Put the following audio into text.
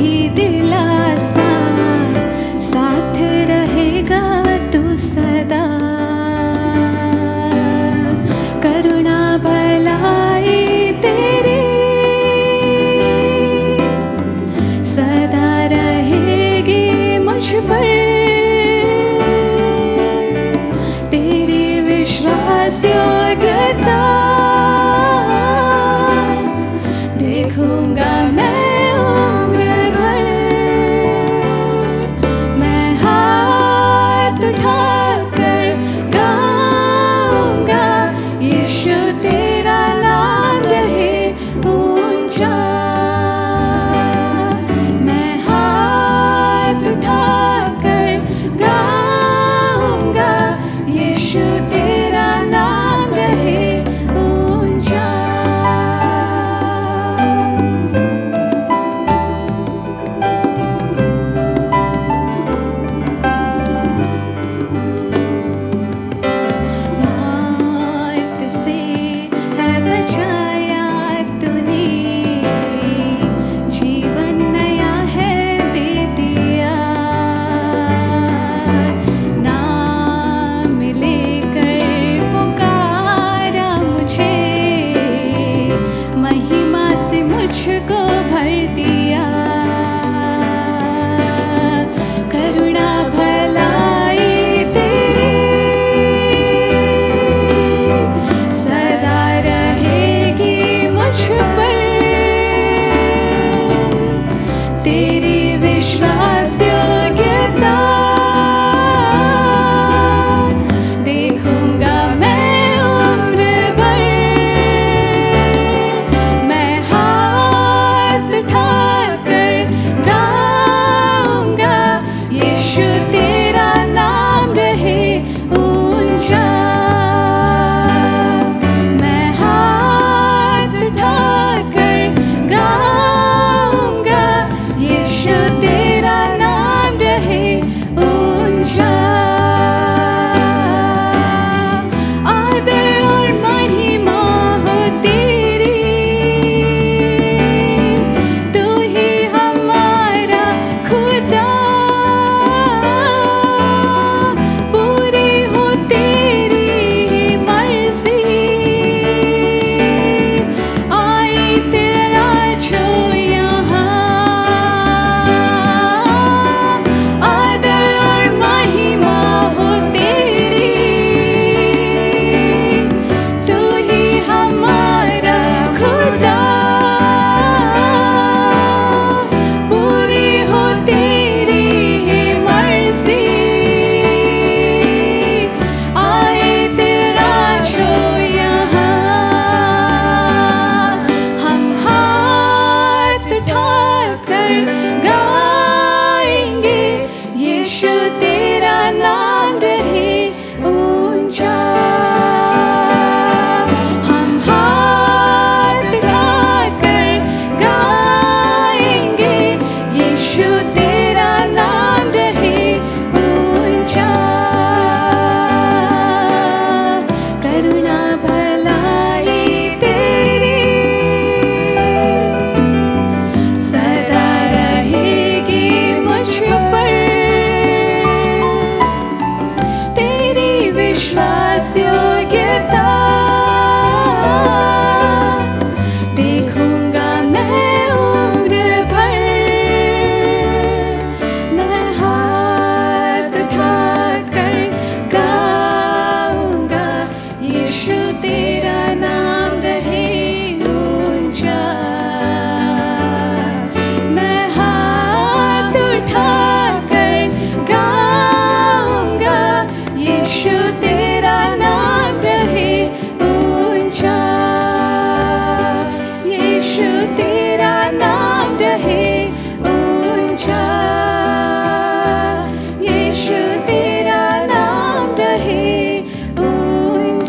Hee they nicht. should take. be cool. तेरा नव दहे छा येश ते नाम दहे ऊञ्